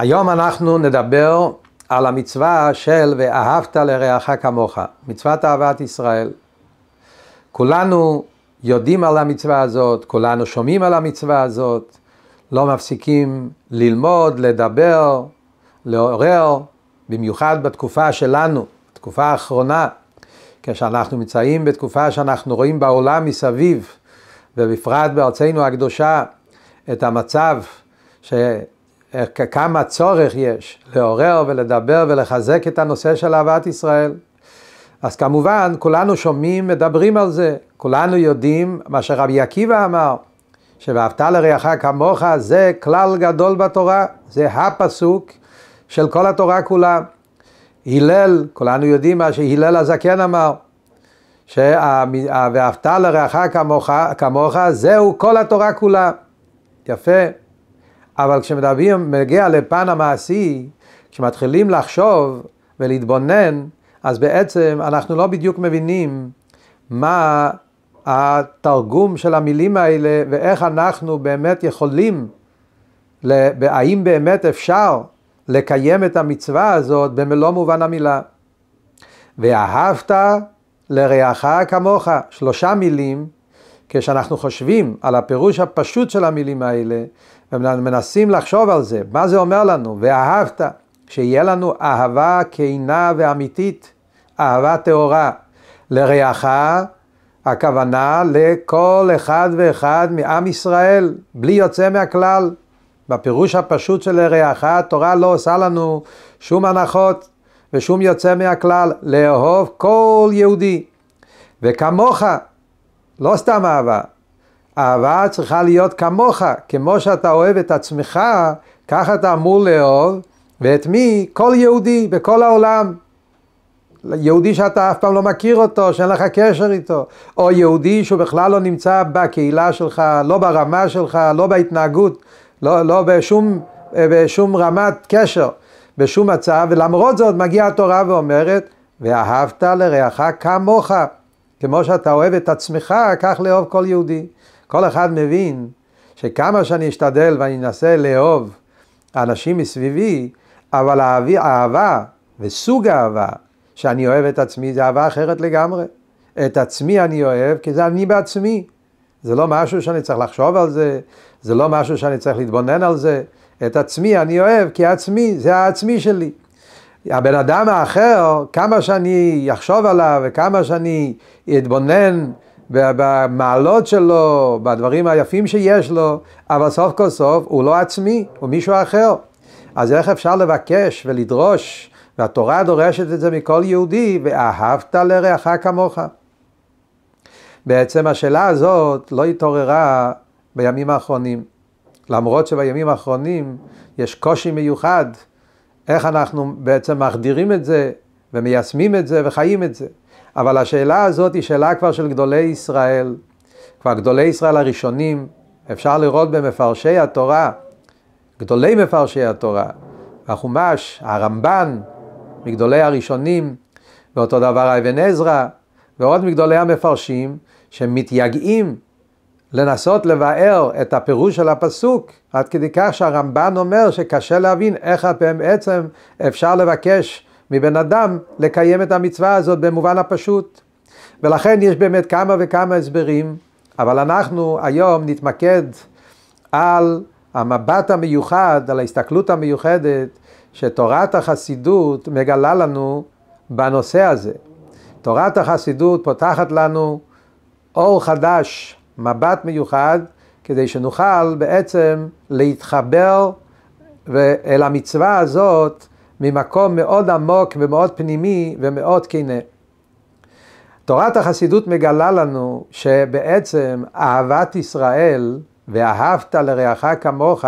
היום אנחנו נדבר על המצווה של ואהבת לרעך כמוך, מצוות אהבת ישראל. כולנו יודעים על המצווה הזאת, כולנו שומעים על המצווה הזאת, לא מפסיקים ללמוד, לדבר, לעורר, במיוחד בתקופה שלנו, בתקופה האחרונה, כשאנחנו נמצאים בתקופה שאנחנו רואים בעולם מסביב, ובפרט בארצנו הקדושה, את המצב ש... כמה צורך יש לעורר ולדבר ולחזק את הנושא של אהבת ישראל. אז כמובן, כולנו שומעים, מדברים על זה, כולנו יודעים מה שרבי עקיבא אמר, שאהבת לרעך כמוך זה כלל גדול בתורה, זה הפסוק של כל התורה כולה. הלל, כולנו יודעים מה שהלל הזקן אמר, שאהבת לרעך כמוך, כמוך זהו כל התורה כולה. יפה. אבל כשמדברים, מגיע לפן המעשי, כשמתחילים לחשוב ולהתבונן, אז בעצם אנחנו לא בדיוק מבינים מה התרגום של המילים האלה ואיך אנחנו באמת יכולים, האם באמת אפשר לקיים את המצווה הזאת במלוא מובן המילה. ואהבת לרעך כמוך, שלושה מילים, כשאנחנו חושבים על הפירוש הפשוט של המילים האלה, ומנסים לחשוב על זה, מה זה אומר לנו, ואהבת, שיהיה לנו אהבה כנה ואמיתית, אהבה טהורה, לרעך, הכוונה לכל אחד ואחד מעם ישראל, בלי יוצא מהכלל. בפירוש הפשוט של לרעך, התורה לא עושה לנו שום הנחות ושום יוצא מהכלל, לאהוב כל יהודי. וכמוך, לא סתם אהבה, אהבה צריכה להיות כמוך, כמו שאתה אוהב את עצמך, ככה אתה אמור לאהוב, ואת מי? כל יהודי בכל העולם. יהודי שאתה אף פעם לא מכיר אותו, שאין לך קשר איתו, או יהודי שהוא בכלל לא נמצא בקהילה שלך, לא ברמה שלך, לא בהתנהגות, לא, לא בשום, בשום רמת קשר, בשום מצב, ולמרות זאת מגיעה התורה ואומרת, ואהבת לרעך כמוך, כמו שאתה אוהב את עצמך, כך לאהוב כל יהודי. כל אחד מבין שכמה שאני אשתדל ואני אנסה לאהוב אנשים מסביבי, אבל האהבה וסוג האהבה שאני אוהב את עצמי זה אהבה אחרת לגמרי. את עצמי אני אוהב כי זה אני בעצמי. זה לא משהו שאני צריך לחשוב על זה, זה לא משהו שאני צריך להתבונן על זה. את עצמי אני אוהב כי עצמי זה העצמי שלי. הבן אדם האחר, כמה שאני אחשוב עליו וכמה שאני אתבונן במעלות שלו, בדברים היפים שיש לו, אבל סוף כל סוף הוא לא עצמי, הוא מישהו אחר. אז איך אפשר לבקש ולדרוש, והתורה דורשת את זה מכל יהודי, ואהבת לרעך כמוך. בעצם השאלה הזאת לא התעוררה בימים האחרונים, למרות שבימים האחרונים יש קושי מיוחד, איך אנחנו בעצם מחדירים את זה ומיישמים את זה וחיים את זה. אבל השאלה הזאת היא שאלה כבר של גדולי ישראל, כבר גדולי ישראל הראשונים, אפשר לראות במפרשי התורה, גדולי מפרשי התורה, החומש, הרמב"ן, מגדולי הראשונים, ואותו דבר אבן עזרא, ועוד מגדולי המפרשים, שמתייגעים לנסות לבאר את הפירוש של הפסוק, עד כדי כך שהרמב"ן אומר שקשה להבין איך בעצם אפשר לבקש מבן אדם לקיים את המצווה הזאת במובן הפשוט. ולכן יש באמת כמה וכמה הסברים, אבל אנחנו היום נתמקד על המבט המיוחד, על ההסתכלות המיוחדת שתורת החסידות מגלה לנו בנושא הזה. תורת החסידות פותחת לנו אור חדש, מבט מיוחד, כדי שנוכל בעצם להתחבר אל המצווה הזאת ממקום מאוד עמוק ומאוד פנימי ומאוד כנה. תורת החסידות מגלה לנו שבעצם אהבת ישראל ואהבת לרעך כמוך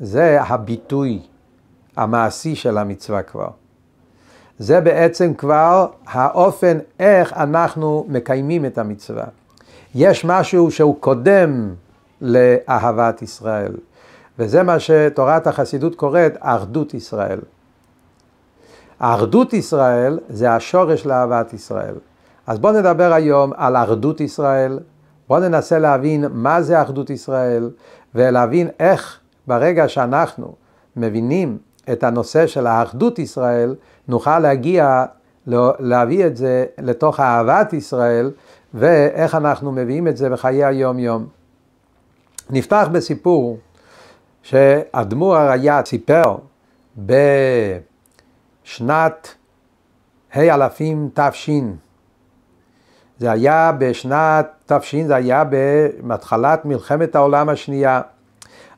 זה הביטוי המעשי של המצווה כבר. זה בעצם כבר האופן איך אנחנו מקיימים את המצווה. יש משהו שהוא קודם לאהבת ישראל, וזה מה שתורת החסידות קוראת אחדות ישראל. אחדות ישראל זה השורש לאהבת ישראל. אז בואו נדבר היום על אחדות ישראל, בואו ננסה להבין מה זה אחדות ישראל, ולהבין איך ברגע שאנחנו מבינים את הנושא של האחדות ישראל, נוכל להגיע, להביא את זה לתוך אהבת ישראל, ואיך אנחנו מביאים את זה בחיי היום-יום. נפתח בסיפור שאדמו"ר הריה סיפר בשנת ה' אלפים תש. זה היה בשנת תש, זה היה בהתחלת מלחמת העולם השנייה.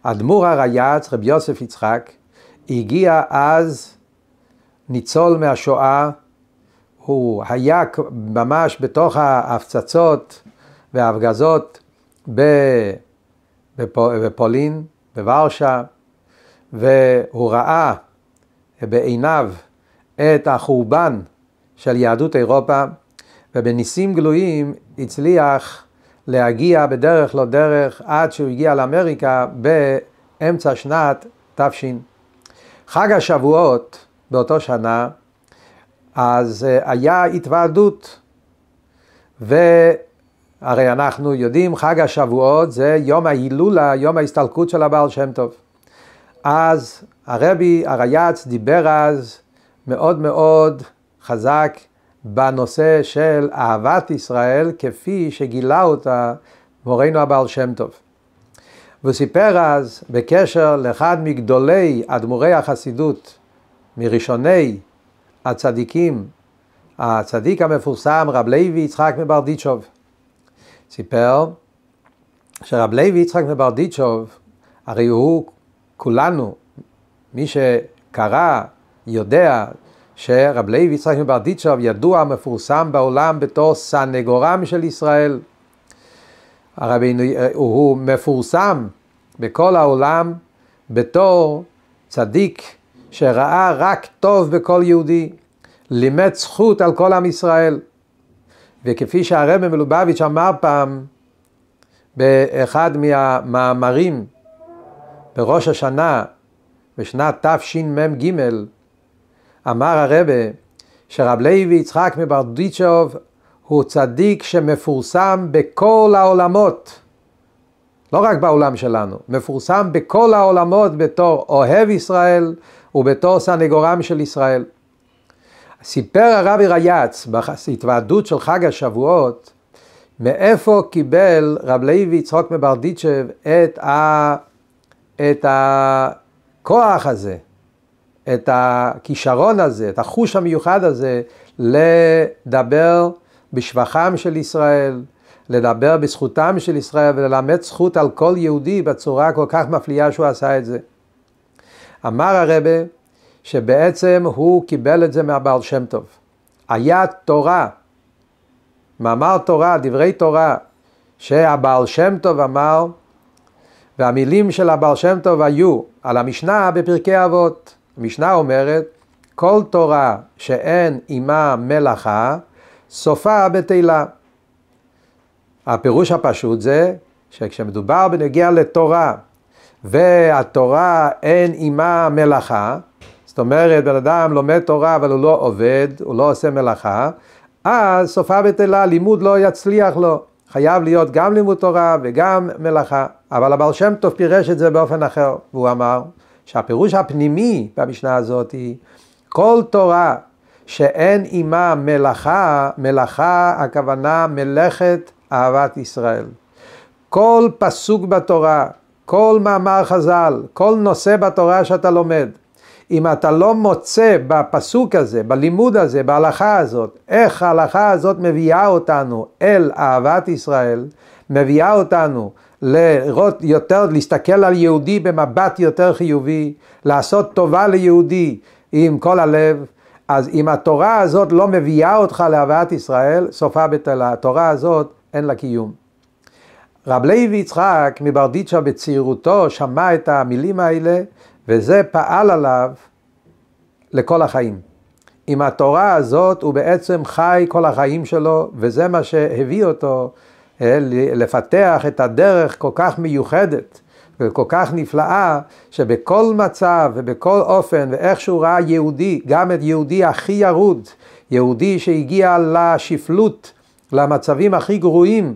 אדמו"ר הרייץ, רבי יוסף יצחק, הגיע אז ניצול מהשואה, הוא היה ממש בתוך ההפצצות וההפגזות בפולין, בוורשה, והוא ראה בעיניו את החורבן של יהדות אירופה, ובניסים גלויים הצליח להגיע בדרך לא דרך עד שהוא הגיע לאמריקה באמצע שנת תש. חג השבועות באותו שנה, אז אה, היה התוועדות, והרי אנחנו יודעים חג השבועות זה יום ההילולה, יום ההסתלקות של הבעל שם טוב. אז הרבי הרייץ דיבר אז מאוד מאוד חזק בנושא של אהבת ישראל כפי שגילה אותה מורנו הבעל שם טוב. והוא סיפר אז בקשר לאחד מגדולי אדמו"רי החסידות, מראשוני הצדיקים, הצדיק המפורסם רב לוי יצחק מברדיצ'וב. סיפר שרב לוי יצחק מברדיצ'וב, הרי הוא כולנו, מי שקרא, יודע שרב לוי יצחק מברדיצ'וב ידוע, מפורסם בעולם בתור סנגורם של ישראל. הרבי, הוא מפורסם בכל העולם בתור צדיק שראה רק טוב בכל יהודי, לימד זכות על כל עם ישראל. וכפי שהרבי מלובביץ' אמר פעם באחד מהמאמרים בראש השנה בשנת תשמ"ג, אמר הרבה שרב לוי יצחק מברדיצ'וב הוא צדיק שמפורסם בכל העולמות, לא רק בעולם שלנו, מפורסם בכל העולמות בתור אוהב ישראל ובתור סנגורם של ישראל. סיפר הרבי רייץ בהתוועדות של חג השבועות, מאיפה קיבל רב לוי יצחק מברדיצ'ב את, ה... את הכוח הזה, את הכישרון הזה, את החוש המיוחד הזה, לדבר בשבחם של ישראל, לדבר בזכותם של ישראל וללמד זכות על כל יהודי בצורה כל כך מפליאה שהוא עשה את זה. אמר הרבה שבעצם הוא קיבל את זה מהבעל שם טוב. היה תורה, מאמר תורה, דברי תורה, שהבעל שם טוב אמר, והמילים של הבעל שם טוב היו על המשנה בפרקי אבות. המשנה אומרת, כל תורה שאין עימה מלאכה, סופה בתהילה. הפירוש הפשוט זה שכשמדובר בנגיע לתורה והתורה אין עימה מלאכה, זאת אומרת בן אדם לומד תורה אבל הוא לא עובד, הוא לא עושה מלאכה, אז סופה בתהילה, לימוד לא יצליח לו. חייב להיות גם לימוד תורה וגם מלאכה. אבל הבעל שם טוב פירש את זה באופן אחר, והוא אמר שהפירוש הפנימי במשנה הזאת היא כל תורה שאין עימה מלאכה, מלאכה הכוונה מלאכת אהבת ישראל. כל פסוק בתורה, כל מאמר חז"ל, כל נושא בתורה שאתה לומד, אם אתה לא מוצא בפסוק הזה, בלימוד הזה, בהלכה הזאת, איך ההלכה הזאת מביאה אותנו אל אהבת ישראל, מביאה אותנו לראות יותר, להסתכל על יהודי במבט יותר חיובי, לעשות טובה ליהודי עם כל הלב, אז אם התורה הזאת לא מביאה אותך לאהבת ישראל, סופה בטלה. התורה הזאת אין לה קיום. רב לוי יצחק מברדיצ'ה בצעירותו שמע את המילים האלה, וזה פעל עליו לכל החיים. עם התורה הזאת הוא בעצם חי כל החיים שלו, וזה מה שהביא אותו לפתח את הדרך כל כך מיוחדת וכל כך נפלאה, שבכל מצב ובכל אופן, ואיך שהוא ראה יהודי, גם את יהודי הכי ירוד, יהודי שהגיע לשפלות, למצבים הכי גרועים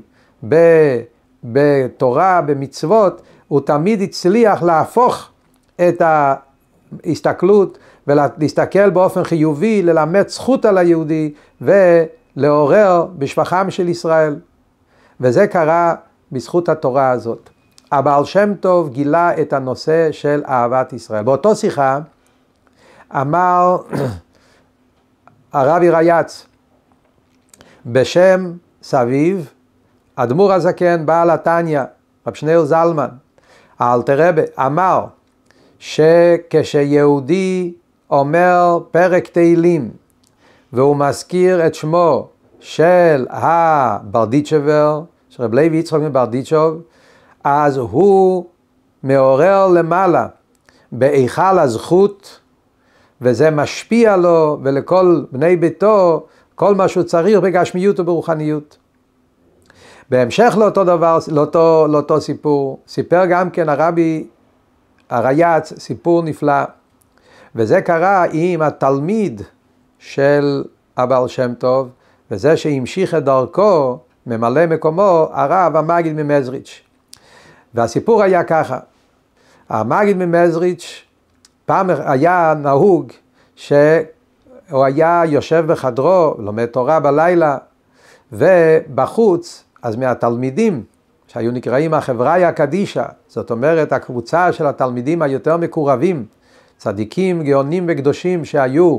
בתורה, במצוות, הוא תמיד הצליח להפוך את הסתכלות ולהסתכל באופן חיובי, ללמד זכות על היהודי ולעורר בשבחם של ישראל. וזה קרה בזכות התורה הזאת. הבעל שם טוב גילה את הנושא של אהבת ישראל. באותו שיחה אמר הרבי ריאץ בשם סביב, אדמו"ר הזקן, בעל התניא, רב שניאור זלמן, האלתר רבה, אמר שכשיהודי אומר פרק תהילים והוא מזכיר את שמו של הברדיצ'בר, של רב לוי יצחק מברדיצ'וב, אז הוא מעורר למעלה בהיכל הזכות, וזה משפיע לו ולכל בני ביתו כל מה שהוא צריך בגשמיות וברוחניות. בהמשך לאותו דבר, לאותו, לאותו סיפור, סיפר גם כן הרבי הרייץ סיפור נפלא, וזה קרה עם התלמיד של הבעל שם טוב, וזה שהמשיך את דרכו, ממלא מקומו, הרב המגיד ממזריץ'. והסיפור היה ככה, המגיד ממזריץ', פעם היה נהוג שהוא היה יושב בחדרו, לומד תורה בלילה, ובחוץ, אז מהתלמידים, שהיו נקראים החבריה קדישא, זאת אומרת הקבוצה של התלמידים היותר מקורבים, צדיקים, גאונים וקדושים שהיו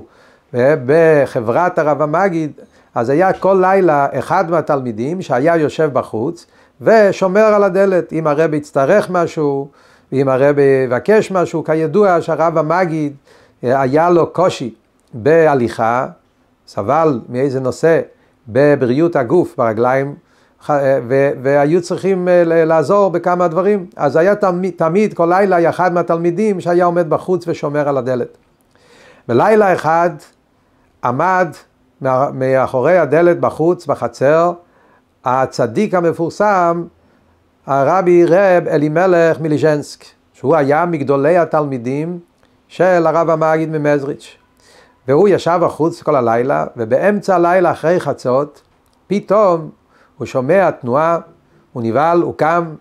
בחברת הרב המגיד, אז היה כל לילה אחד מהתלמידים שהיה יושב בחוץ ושומר על הדלת, אם הרב יצטרך משהו, ואם הרב יבקש משהו, כידוע שהרב המגיד היה לו קושי בהליכה, סבל מאיזה נושא בבריאות הגוף, ברגליים, והיו צריכים לעזור בכמה דברים. אז היה תמיד, תמיד כל לילה אחד מהתלמידים שהיה עומד בחוץ ושומר על הדלת. בלילה אחד עמד מאחורי הדלת בחוץ, בחצר, הצדיק המפורסם, הרבי רב אלימלך מליז'נסק, שהוא היה מגדולי התלמידים של הרב המגיד ממזריץ'. והוא ישב בחוץ כל הלילה, ובאמצע הלילה אחרי חצות, פתאום הוא שומע תנועה, הוא נבהל, הוא קם,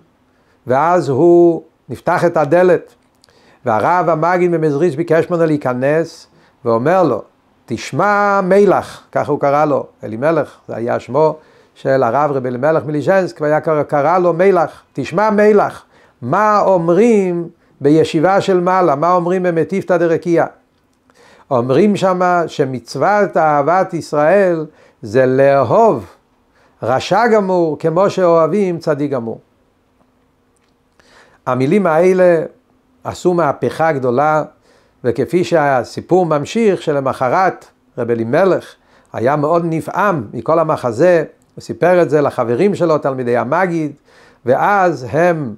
ואז הוא נפתח את הדלת. והרב המגיד ממזריץ' ביקש ממנו להיכנס, ואומר לו, תשמע מלח, ככה הוא קרא לו, אלימלך, זה היה שמו של הרב רבי אלימלך מליז'נסק, והיה קרא לו מלח, תשמע מלח, מה אומרים בישיבה של מעלה, מה אומרים במטיפתא דרקיע? אומרים שמה שמצוות אהבת ישראל זה לאהוב רשע גמור כמו שאוהבים צדיק גמור. המילים האלה עשו מהפכה גדולה, וכפי שהסיפור ממשיך שלמחרת רב אלימלך היה מאוד נפעם מכל המחזה, הוא סיפר את זה לחברים שלו, תלמידי המגיד, ואז הם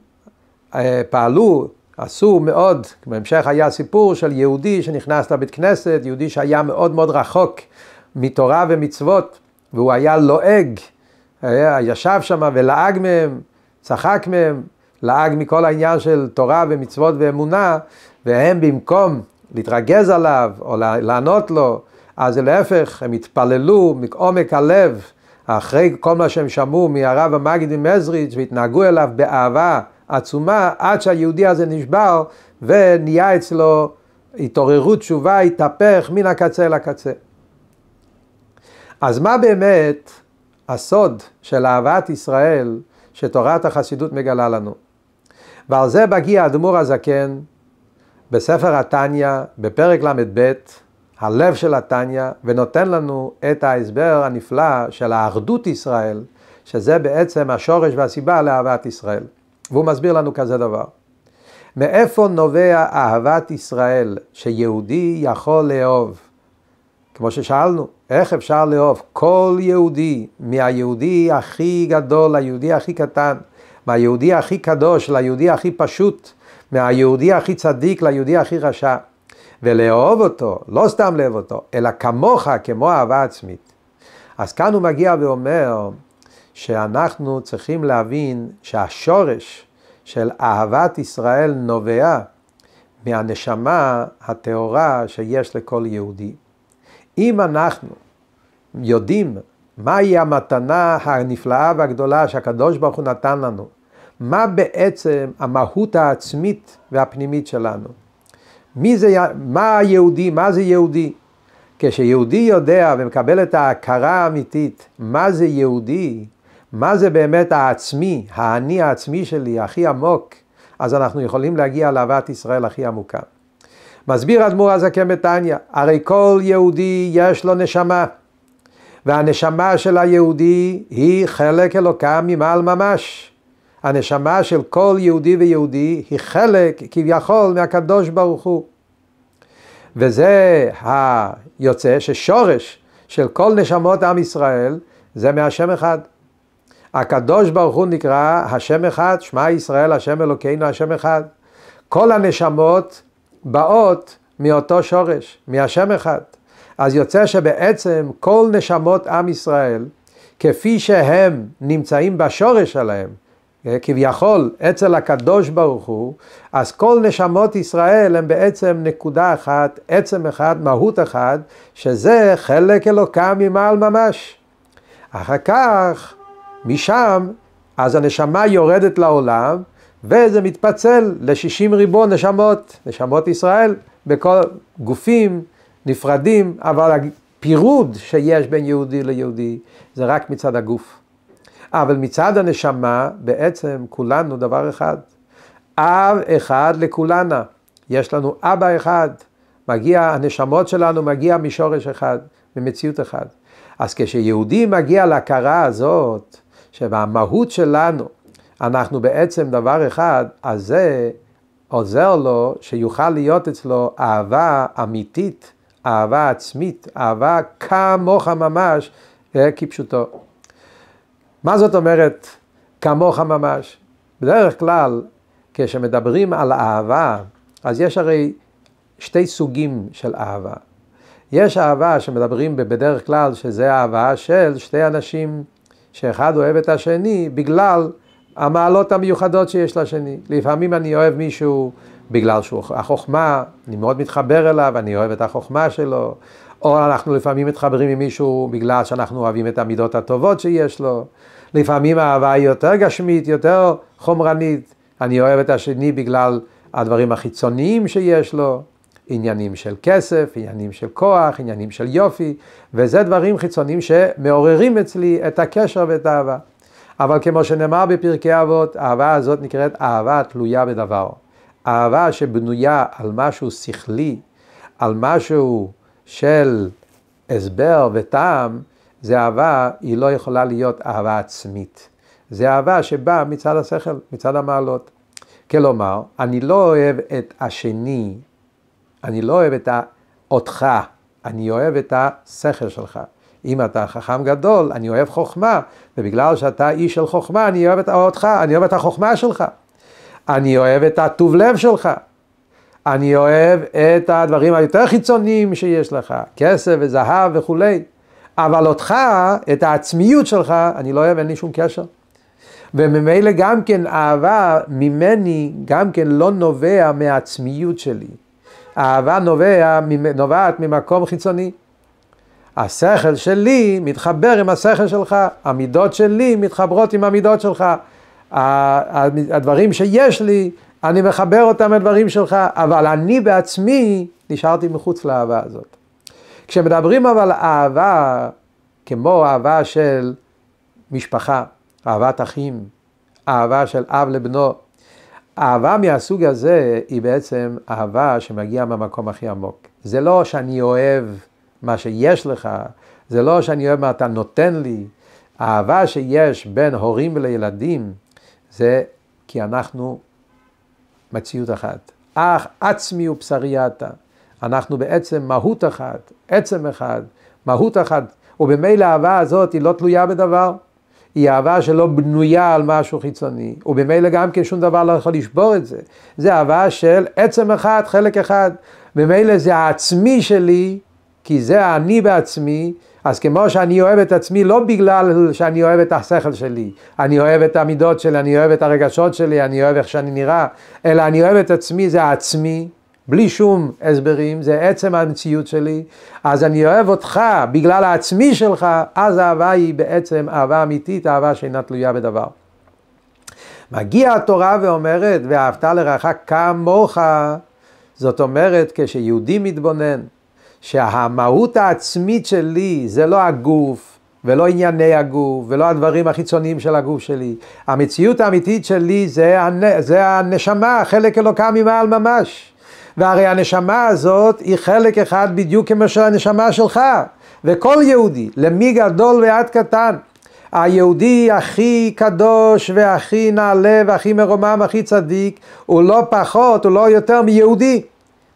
אה, פעלו, עשו מאוד, בהמשך היה סיפור של יהודי שנכנס לבית כנסת, יהודי שהיה מאוד מאוד רחוק מתורה ומצוות, והוא היה לועג היה, ישב שם ולעג מהם, צחק מהם, לעג מכל העניין של תורה ומצוות ואמונה, והם במקום להתרגז עליו או לענות לו, אז להפך, הם התפללו מעומק הלב, אחרי כל מה שהם שמעו מהרב המגיד ממזריץ' והתנהגו אליו באהבה עצומה, עד שהיהודי הזה נשבר ונהיה אצלו התעוררות תשובה, התהפך מן הקצה לקצה. אז מה באמת הסוד של אהבת ישראל שתורת החסידות מגלה לנו. ועל זה מגיע אדמו"ר הזקן בספר התניא, בפרק ל"ב, הלב של התניא, ונותן לנו את ההסבר הנפלא של האחדות ישראל, שזה בעצם השורש והסיבה לאהבת ישראל. והוא מסביר לנו כזה דבר. מאיפה נובע אהבת ישראל שיהודי יכול לאהוב? כמו ששאלנו, איך אפשר לאהוב כל יהודי, מהיהודי הכי גדול ליהודי הכי קטן, מהיהודי הכי קדוש ליהודי הכי פשוט, מהיהודי הכי צדיק ליהודי הכי רשע, ולאהוב אותו, לא סתם לאהוב אותו, אלא כמוך, כמו אהבה עצמית. אז כאן הוא מגיע ואומר שאנחנו צריכים להבין שהשורש של אהבת ישראל נובע מהנשמה הטהורה שיש לכל יהודי. אם אנחנו יודעים מהי המתנה הנפלאה והגדולה שהקדוש ברוך הוא נתן לנו, מה בעצם המהות העצמית והפנימית שלנו, מי זה, מה היהודי, מה זה יהודי? כשיהודי יודע ומקבל את ההכרה האמיתית, מה זה יהודי, מה זה באמת העצמי, האני העצמי שלי, הכי עמוק, אז אנחנו יכולים להגיע לאהבת ישראל הכי עמוקה. מסביר אדמו"ר הזקן בתניא, הרי כל יהודי יש לו נשמה, והנשמה של היהודי היא חלק אלוקה ממעל ממש. הנשמה של כל יהודי ויהודי היא חלק כביכול מהקדוש ברוך הוא. וזה היוצא ששורש של כל נשמות עם ישראל זה מהשם אחד. הקדוש ברוך הוא נקרא השם אחד, שמע ישראל השם אלוקינו השם אחד. כל הנשמות באות מאותו שורש, מהשם אחד. אז יוצא שבעצם כל נשמות עם ישראל, כפי שהם נמצאים בשורש שלהם, כביכול אצל הקדוש ברוך הוא, אז כל נשמות ישראל הם בעצם נקודה אחת, עצם אחד, מהות אחת, שזה חלק אלוקם ממעל ממש. אחר כך, משם, אז הנשמה יורדת לעולם, וזה מתפצל ל-60 ריבון נשמות, נשמות ישראל, בכל גופים נפרדים, אבל הפירוד שיש בין יהודי ליהודי זה רק מצד הגוף. אבל מצד הנשמה בעצם כולנו דבר אחד. אב אחד לכולנה. יש לנו אבא אחד. מגיע, הנשמות שלנו מגיע משורש אחד, ממציאות אחד. אז כשיהודי מגיע להכרה הזאת, שבמהות שלנו אנחנו בעצם דבר אחד, אז זה עוזר לו שיוכל להיות אצלו אהבה אמיתית, אהבה עצמית, אהבה כמוך ממש, כפשוטו. מה זאת אומרת כמוך ממש? בדרך כלל, כשמדברים על אהבה, אז יש הרי שתי סוגים של אהבה. יש אהבה שמדברים בדרך כלל שזה אהבה של שתי אנשים שאחד אוהב את השני בגלל המעלות המיוחדות שיש לשני. לפעמים אני אוהב מישהו בגלל שהוא החוכמה, אני מאוד מתחבר אליו, אני אוהב את החוכמה שלו, או אנחנו לפעמים מתחברים עם מישהו בגלל שאנחנו אוהבים את המידות הטובות שיש לו. לפעמים האהבה היא יותר גשמית, יותר חומרנית. אני אוהב את השני בגלל הדברים החיצוניים שיש לו, עניינים של כסף, עניינים של כוח, עניינים של יופי, וזה דברים חיצוניים שמעוררים אצלי את הקשר ואת האהבה. אבל כמו שנאמר בפרקי אבות, האהבה הזאת נקראת אהבה תלויה בדבר. אהבה שבנויה על משהו שכלי, על משהו של הסבר וטעם, זה אהבה, היא לא יכולה להיות אהבה עצמית. זה אהבה שבאה מצד השכל, מצד המעלות. כלומר, אני לא אוהב את השני, אני לא אוהב את אותך, אני אוהב את השכל שלך. אם אתה חכם גדול, אני אוהב חוכמה, ובגלל שאתה איש של חוכמה, אני אוהב את אותך, אני אוהב את החוכמה שלך. אני אוהב את הטוב לב שלך. אני אוהב את הדברים היותר חיצוניים שיש לך, כסף וזהב וכולי. אבל אותך, את העצמיות שלך, אני לא אוהב, אין לי שום קשר. וממילא גם כן אהבה ממני גם כן לא נובע מהעצמיות שלי. אהבה נובע, נובעת ממקום חיצוני. השכל שלי מתחבר עם השכל שלך, המידות שלי מתחברות עם המידות שלך. הדברים שיש לי, אני מחבר אותם לדברים שלך, אבל אני בעצמי נשארתי מחוץ לאהבה הזאת. כשמדברים אבל אהבה, כמו אהבה של משפחה, אהבת אחים, אהבה של אב לבנו, אהבה מהסוג הזה היא בעצם אהבה שמגיעה מהמקום הכי עמוק. זה לא שאני אוהב מה שיש לך, זה לא שאני אוהב מה אתה נותן לי. האהבה שיש בין הורים ולילדים זה כי אנחנו מציאות אחת. אך עצמי ובשרי אתה. אנחנו בעצם מהות אחת, עצם אחד, מהות אחת, ובמילא האהבה הזאת היא לא תלויה בדבר. היא אהבה שלא בנויה על משהו חיצוני, ובמילא גם כן שום דבר לא יכול לשבור את זה. זה אהבה של עצם אחד, חלק אחד. ממילא זה העצמי שלי, כי זה האני בעצמי, אז כמו שאני אוהב את עצמי לא בגלל שאני אוהב את השכל שלי, אני אוהב את המידות שלי, אני אוהב את הרגשות שלי, אני אוהב איך שאני נראה, אלא אני אוהב את עצמי, זה העצמי, בלי שום הסברים, זה עצם המציאות שלי, אז אני אוהב אותך בגלל העצמי שלך, אז האהבה היא בעצם אהבה אמיתית, אהבה שאינה תלויה בדבר. מגיעה התורה ואומרת, ואהבת לרעך כמוך, זאת אומרת, כשיהודי מתבונן, שהמהות העצמית שלי זה לא הגוף, ולא ענייני הגוף, ולא הדברים החיצוניים של הגוף שלי. המציאות האמיתית שלי זה, הנ... זה הנשמה, חלק אלוקה ממעל ממש. והרי הנשמה הזאת היא חלק אחד בדיוק כמו של הנשמה שלך. וכל יהודי, למי גדול ועד קטן, היהודי הכי קדוש והכי נעלה והכי מרומם והכי צדיק, הוא לא פחות, הוא לא יותר מיהודי.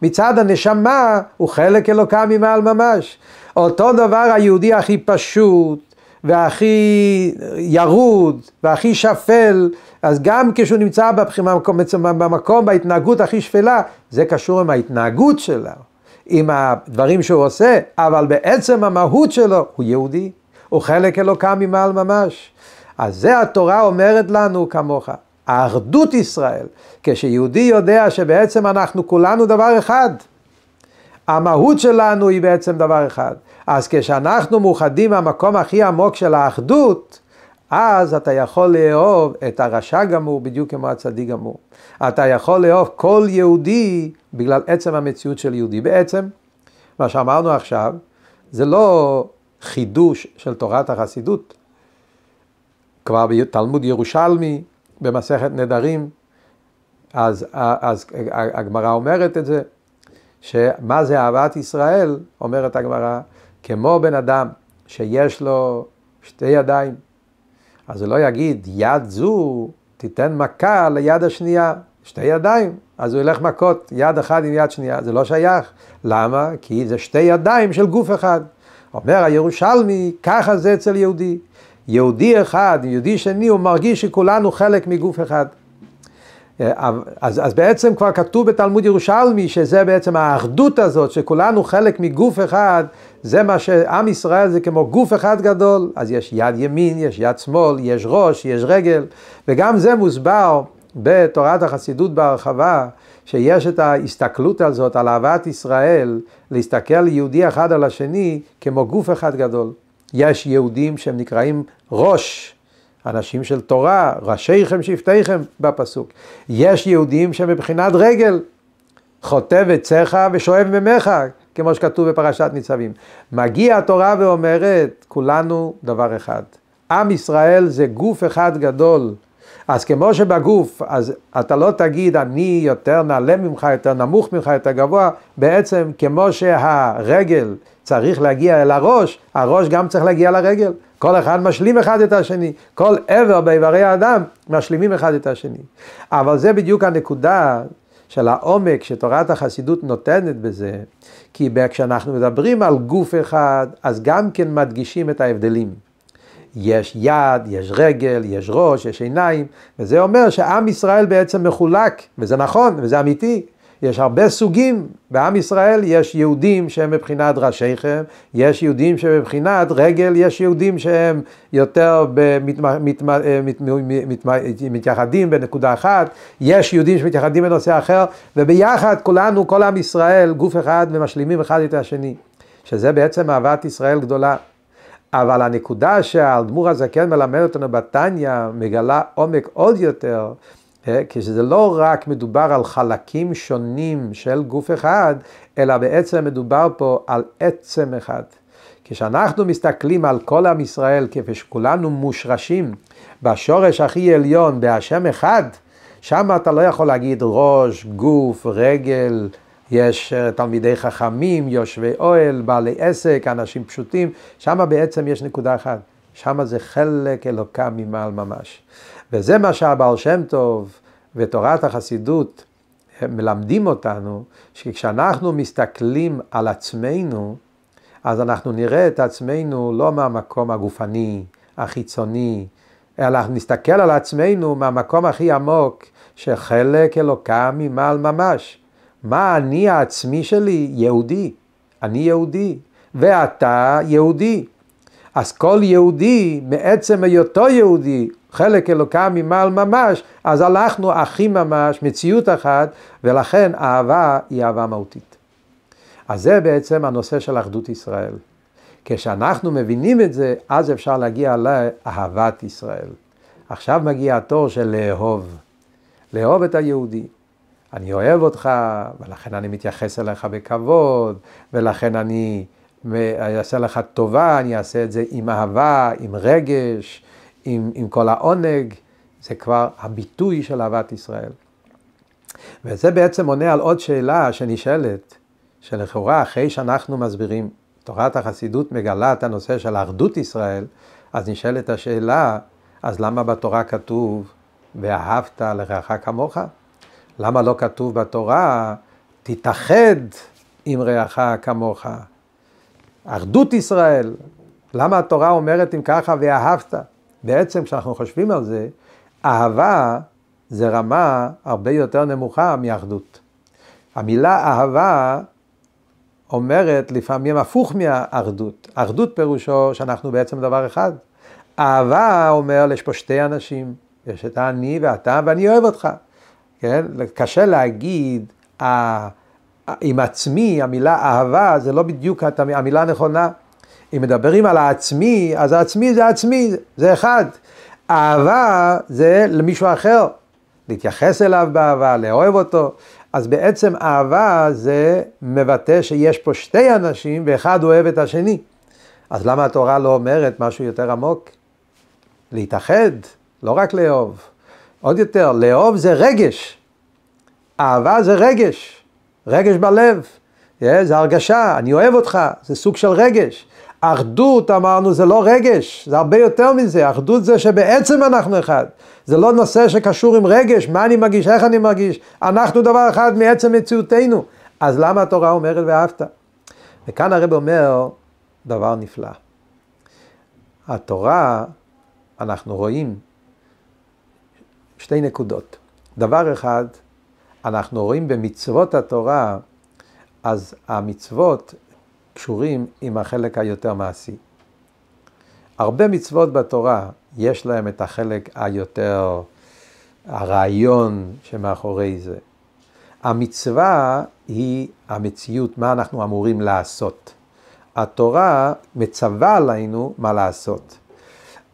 מצד הנשמה הוא חלק אלוקה ממעל ממש. אותו דבר היהודי הכי פשוט והכי ירוד והכי שפל, אז גם כשהוא נמצא במקום, במקום בהתנהגות הכי שפלה, זה קשור עם ההתנהגות שלו, עם הדברים שהוא עושה, אבל בעצם המהות שלו הוא יהודי, הוא חלק אלוקה ממעל ממש. אז זה התורה אומרת לנו כמוך. האחדות ישראל, כשיהודי יודע שבעצם אנחנו כולנו דבר אחד. המהות שלנו היא בעצם דבר אחד. אז כשאנחנו מאוחדים מהמקום הכי עמוק של האחדות, אז אתה יכול לאהוב את הרשע גמור בדיוק כמו הצדיק גמור. אתה יכול לאהוב כל יהודי בגלל עצם המציאות של יהודי. בעצם, מה שאמרנו עכשיו, זה לא חידוש של תורת החסידות. כבר בתלמוד ירושלמי, במסכת נדרים, אז, אז הגמרא אומרת את זה, שמה זה אהבת ישראל, אומרת הגמרא, כמו בן אדם שיש לו שתי ידיים, אז הוא לא יגיד יד זו תיתן מכה ליד השנייה, שתי ידיים, אז הוא ילך מכות יד אחת עם יד שנייה, זה לא שייך. למה? כי זה שתי ידיים של גוף אחד. אומר הירושלמי, ככה זה אצל יהודי. יהודי אחד, יהודי שני, הוא מרגיש שכולנו חלק מגוף אחד. אה, אז, אז בעצם כבר כתוב בתלמוד ירושלמי שזה בעצם האחדות הזאת, שכולנו חלק מגוף אחד, זה מה שעם ישראל זה כמו גוף אחד גדול, אז יש יד ימין, יש יד שמאל, יש ראש, יש רגל, וגם זה מוסבר בתורת החסידות בהרחבה, שיש את ההסתכלות הזאת על אהבת ישראל, להסתכל יהודי אחד על השני כמו גוף אחד גדול. יש יהודים שהם נקראים ראש, אנשים של תורה, ראשיכם שבטיכם בפסוק. יש יהודים שמבחינת רגל, חוטב עציך ושואב ממך, כמו שכתוב בפרשת ניצבים. מגיעה התורה ואומרת, כולנו דבר אחד. עם ישראל זה גוף אחד גדול. אז כמו שבגוף, אז אתה לא תגיד אני יותר נעלה ממך, יותר נמוך ממך, יותר גבוה, בעצם כמו שהרגל צריך להגיע אל הראש, הראש גם צריך להגיע לרגל. כל אחד משלים אחד את השני, כל עבר באיברי האדם משלימים אחד את השני. אבל זה בדיוק הנקודה של העומק שתורת החסידות נותנת בזה, כי כשאנחנו מדברים על גוף אחד, אז גם כן מדגישים את ההבדלים. יש יד, יש רגל, יש ראש, יש עיניים, וזה אומר שעם ישראל בעצם מחולק, וזה נכון, וזה אמיתי. יש הרבה סוגים, בעם ישראל יש יהודים שהם מבחינת ראשיכם, יש יהודים שמבחינת רגל, יש יהודים שהם יותר מתייחדים בנקודה אחת, יש יהודים שמתייחדים בנושא אחר, וביחד כולנו, כל עם ישראל, גוף אחד ומשלימים אחד את השני, שזה בעצם אהבת ישראל גדולה. אבל הנקודה שהאדמו"ר הזקן מלמד אותנו בתניא מגלה עומק עוד יותר, אה, כשזה לא רק מדובר על חלקים שונים של גוף אחד, אלא בעצם מדובר פה על עצם אחד. כשאנחנו מסתכלים על כל עם ישראל, כפי שכולנו מושרשים בשורש הכי עליון, בהשם אחד, שם אתה לא יכול להגיד ראש, גוף, רגל, יש אה, תלמידי חכמים, יושבי אוהל, בעלי עסק, אנשים פשוטים, שם בעצם יש נקודה אחת, שם זה חלק אלוקה ממעל ממש. וזה מה שהבעל שם טוב ותורת החסידות מלמדים אותנו, שכשאנחנו מסתכלים על עצמנו, אז אנחנו נראה את עצמנו לא מהמקום הגופני, החיצוני, אלא נסתכל על עצמנו מהמקום הכי עמוק, שחלק אלוקה ממעל ממש. מה אני העצמי שלי? יהודי. אני יהודי. ואתה יהודי. אז כל יהודי, מעצם היותו יהודי, חלק אלוקה ממעל ממש, אז הלכנו אחים ממש, מציאות אחת, ולכן אהבה היא אהבה מהותית. אז זה בעצם הנושא של אחדות ישראל. כשאנחנו מבינים את זה, אז אפשר להגיע לאהבת ישראל. עכשיו מגיע התור של לאהוב. לאהוב את היהודי. אני אוהב אותך, ולכן אני מתייחס אליך בכבוד, ולכן אני אעשה לך טובה, אני אעשה את זה עם אהבה, עם רגש, עם, עם כל העונג, זה כבר הביטוי של אהבת ישראל. וזה בעצם עונה על עוד שאלה שנשאלת, שלכאורה אחרי שאנחנו מסבירים, תורת החסידות מגלה את הנושא של אחדות ישראל, אז נשאלת השאלה, אז למה בתורה כתוב ואהבת לרעך כמוך? למה לא כתוב בתורה תתאחד עם רעך כמוך? אחדות ישראל. למה התורה אומרת אם ככה ואהבת? בעצם כשאנחנו חושבים על זה, אהבה זה רמה הרבה יותר נמוכה מאחדות. המילה אהבה אומרת לפעמים הפוך מהאחדות. אחדות פירושו שאנחנו בעצם דבר אחד. אהבה אומר, יש פה שתי אנשים, יש את האני ואתה ואני אוהב אותך. כן? קשה להגיד, עם עצמי, המילה אהבה זה לא בדיוק המילה הנכונה. אם מדברים על העצמי, אז העצמי זה עצמי, זה אחד. אהבה זה למישהו אחר, להתייחס אליו באהבה, לאהוב אותו. אז בעצם אהבה זה מבטא שיש פה שתי אנשים ואחד אוהב את השני. אז למה התורה לא אומרת משהו יותר עמוק? להתאחד, לא רק לאהוב. עוד יותר, לאהוב זה רגש. אהבה זה רגש. רגש בלב. Yeah, זה הרגשה, אני אוהב אותך, זה סוג של רגש. אחדות, אמרנו, זה לא רגש, זה הרבה יותר מזה. אחדות זה שבעצם אנחנו אחד. זה לא נושא שקשור עם רגש, מה אני מרגיש, איך אני מרגיש. אנחנו דבר אחד מעצם מציאותנו. אז למה התורה אומרת ואהבת? וכאן הרב אומר דבר נפלא. התורה, אנחנו רואים שתי נקודות. דבר אחד, אנחנו רואים במצוות התורה, אז המצוות קשורים עם החלק היותר מעשי. הרבה מצוות בתורה, יש להם את החלק היותר, הרעיון שמאחורי זה. המצווה היא המציאות, מה אנחנו אמורים לעשות. התורה מצווה עלינו מה לעשות.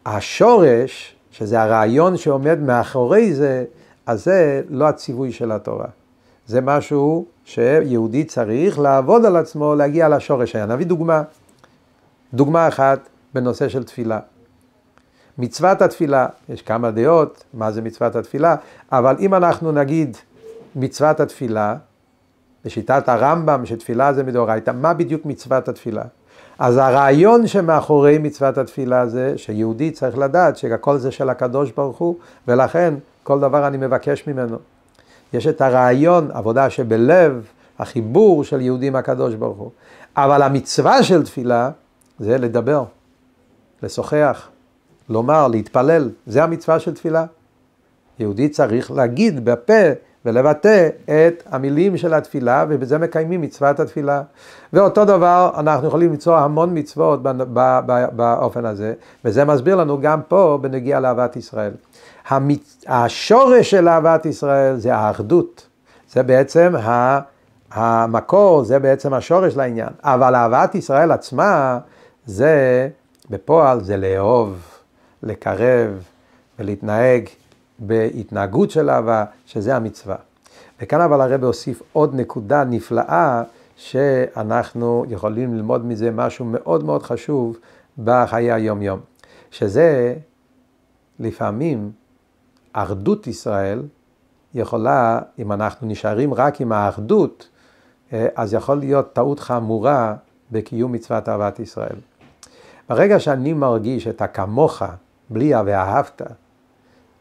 השורש, שזה הרעיון שעומד מאחורי זה, אז זה לא הציווי של התורה. זה משהו שיהודי צריך לעבוד על עצמו, להגיע לשורש היה. נביא דוגמה. דוגמה אחת בנושא של תפילה. מצוות התפילה, יש כמה דעות מה זה מצוות התפילה, אבל אם אנחנו נגיד מצוות התפילה, בשיטת הרמב"ם שתפילה זה מדאורייתא, מה בדיוק מצוות התפילה? אז הרעיון שמאחורי מצוות התפילה זה שיהודי צריך לדעת שהכל זה של הקדוש ברוך הוא, ולכן כל דבר אני מבקש ממנו. יש את הרעיון, עבודה שבלב, החיבור של יהודי עם הקדוש ברוך הוא. אבל המצווה של תפילה זה לדבר, לשוחח, לומר, להתפלל, זה המצווה של תפילה. יהודי צריך להגיד בפה ולבטא את המילים של התפילה, ובזה מקיימים מצוות התפילה. ואותו דבר, אנחנו יכולים למצוא המון מצוות באופן הזה, וזה מסביר לנו גם פה בנגיע לאהבת ישראל. המצ... השורש של אהבת ישראל זה האחדות. זה בעצם ה... המקור, זה בעצם השורש לעניין. אבל אהבת ישראל עצמה, זה בפועל זה לאהוב, לקרב ולהתנהג בהתנהגות של אהבה, שזה המצווה. וכאן אבל הרב הוסיף עוד נקודה נפלאה, שאנחנו יכולים ללמוד מזה משהו מאוד מאוד חשוב בחיי היום-יום. שזה לפעמים אחדות ישראל יכולה, אם אנחנו נשארים רק עם האחדות, אה, אז יכול להיות טעות חמורה בקיום מצוות אהבת ישראל. ברגע שאני מרגיש את הכמוך, בלי ה"ואהבת",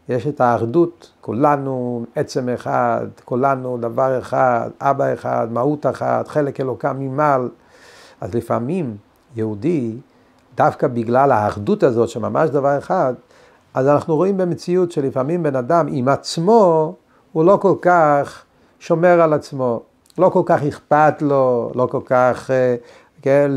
יש את האחדות, כולנו עצם אחד, כולנו דבר אחד, אבא אחד, מהות אחת, חלק אלוקם ממעל. אז לפעמים יהודי, דווקא בגלל האחדות הזאת, שממש דבר אחד, אז אנחנו רואים במציאות שלפעמים בן אדם עם עצמו, הוא לא כל כך שומר על עצמו, לא כל כך אכפת לו, לא כל כך, אה, כן,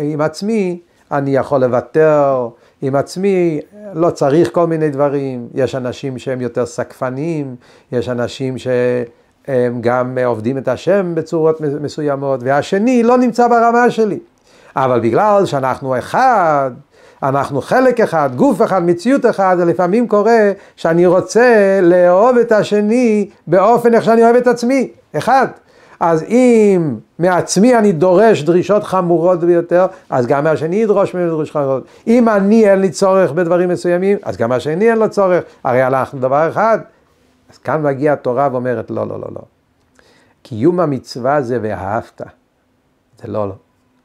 עם עצמי אני יכול לוותר, עם עצמי לא צריך כל מיני דברים, יש אנשים שהם יותר סקפניים, יש אנשים שהם גם עובדים את השם בצורות מסוימות, והשני לא נמצא ברמה שלי. אבל בגלל שאנחנו אחד, אנחנו חלק אחד, גוף אחד, מציאות אחד, ולפעמים קורה שאני רוצה לאהוב את השני באופן איך שאני אוהב את עצמי, אחד. אז אם מעצמי אני דורש דרישות חמורות ביותר, אז גם מהשני ידרוש ממנו דרישות חמורות. אם אני אין לי צורך בדברים מסוימים, אז גם השני אין לו צורך. הרי אנחנו דבר אחד. אז כאן מגיעה התורה ואומרת, לא, לא, לא, לא. קיום המצווה זה ואהבת. זה לא, לא.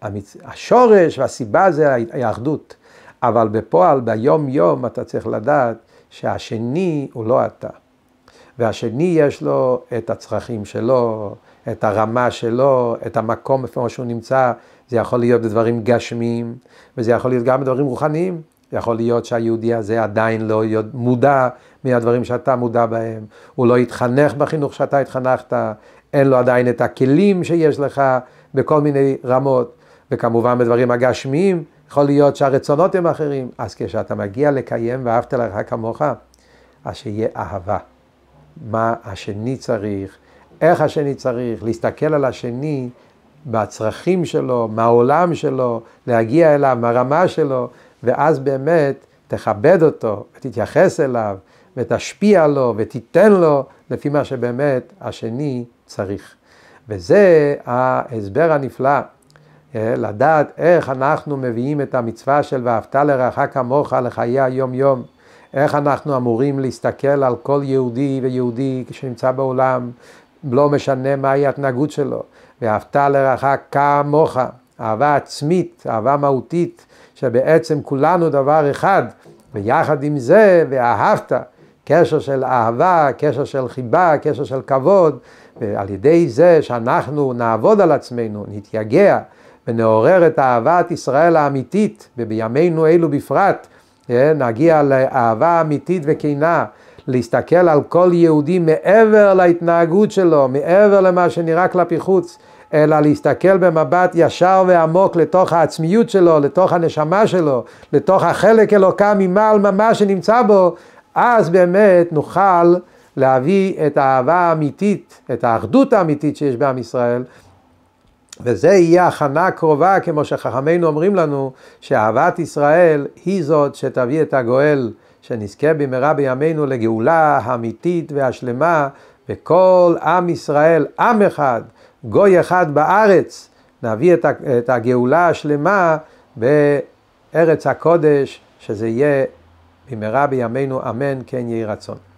המצ... השורש והסיבה זה האחדות. אבל בפועל, ביום יום, אתה צריך לדעת שהשני הוא לא אתה. והשני יש לו את הצרכים שלו, את הרמה שלו, את המקום איפה שהוא נמצא. זה יכול להיות בדברים גשמיים, וזה יכול להיות גם בדברים רוחניים. יכול להיות שהיהודי הזה עדיין לא מודע מהדברים שאתה מודע בהם, הוא לא התחנך בחינוך שאתה התחנכת, אין לו עדיין את הכלים שיש לך בכל מיני רמות, וכמובן בדברים הגשמיים, יכול להיות שהרצונות הם אחרים, אז כשאתה מגיע לקיים ואהבת לך כמוך, אז שיהיה אהבה. מה השני צריך, איך השני צריך, להסתכל על השני בצרכים שלו, מהעולם שלו, להגיע אליו, מהרמה שלו, ואז באמת תכבד אותו, ותתייחס אליו, ותשפיע לו, ותיתן לו, לפי מה שבאמת השני צריך. וזה ההסבר הנפלא, לדעת איך אנחנו מביאים את המצווה של ואהבת לרעך כמוך לחיי היום יום. איך אנחנו אמורים להסתכל על כל יהודי ויהודי שנמצא בעולם, לא משנה מהי ההתנהגות שלו. ואהבת לרעך כמוך, אהבה עצמית, אהבה מהותית, שבעצם כולנו דבר אחד, ויחד עם זה, ואהבת, קשר של אהבה, קשר של חיבה, קשר של כבוד, ועל ידי זה שאנחנו נעבוד על עצמנו, נתייגע ונעורר את אהבת ישראל האמיתית, ובימינו אלו בפרט, אה, נגיע לאהבה אמיתית וכנה, להסתכל על כל יהודי מעבר להתנהגות שלו, מעבר למה שנראה כלפי חוץ, אלא להסתכל במבט ישר ועמוק לתוך העצמיות שלו, לתוך הנשמה שלו, לתוך החלק אלוקה ממעל ממש שנמצא בו, אז באמת נוכל להביא את האהבה האמיתית, את האחדות האמיתית שיש בעם ישראל, וזה יהיה הכנה קרובה, כמו שחכמינו אומרים לנו, שאהבת ישראל היא זאת שתביא את הגואל, שנזכה במהרה בימינו לגאולה האמיתית והשלמה, וכל עם ישראל, עם אחד, גוי אחד בארץ, נביא את הגאולה השלמה בארץ הקודש, שזה יהיה במהרה בימינו, אמן, כן יהי רצון.